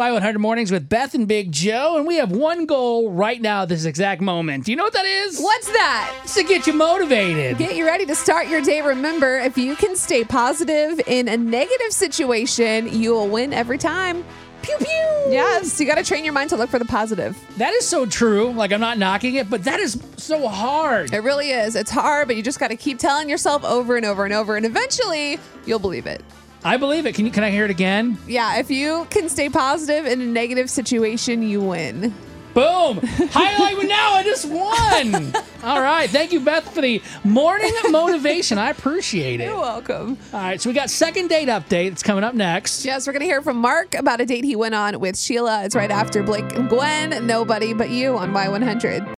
Y100 Mornings with Beth and Big Joe, and we have one goal right now, this exact moment. Do you know what that is? What's that? It's to get you motivated. Get you ready to start your day. Remember, if you can stay positive in a negative situation, you will win every time. Pew pew. Yes, you got to train your mind to look for the positive. that is so true. Like, I'm not knocking it, but that is so hard. It really is. It's hard, but you just got to keep telling yourself over and over and over, and eventually you'll believe it. I believe it. Can you? Can I hear it again? Yeah, if you can stay positive in a negative situation, you win. Boom! Highlight now. I just won. All right. Thank you, Beth, for the morning motivation. I appreciate it. You're welcome. All right. So we got second date update. It's coming up next. Yes, we're going to hear from Mark about a date he went on with Sheila. It's right after Blake and Gwen. Nobody but you on Y100.